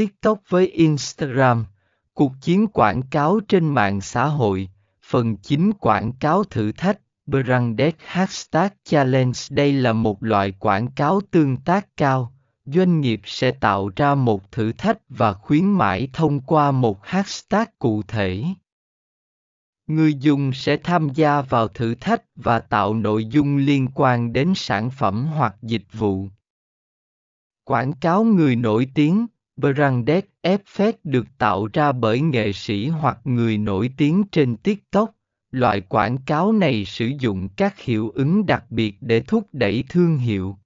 TikTok với Instagram, cuộc chiến quảng cáo trên mạng xã hội, phần chính quảng cáo thử thách, Branded Hashtag Challenge Đây là một loại quảng cáo tương tác cao, doanh nghiệp sẽ tạo ra một thử thách và khuyến mãi thông qua một hashtag cụ thể. Người dùng sẽ tham gia vào thử thách và tạo nội dung liên quan đến sản phẩm hoặc dịch vụ. Quảng cáo người nổi tiếng, branded effect được tạo ra bởi nghệ sĩ hoặc người nổi tiếng trên TikTok. Loại quảng cáo này sử dụng các hiệu ứng đặc biệt để thúc đẩy thương hiệu.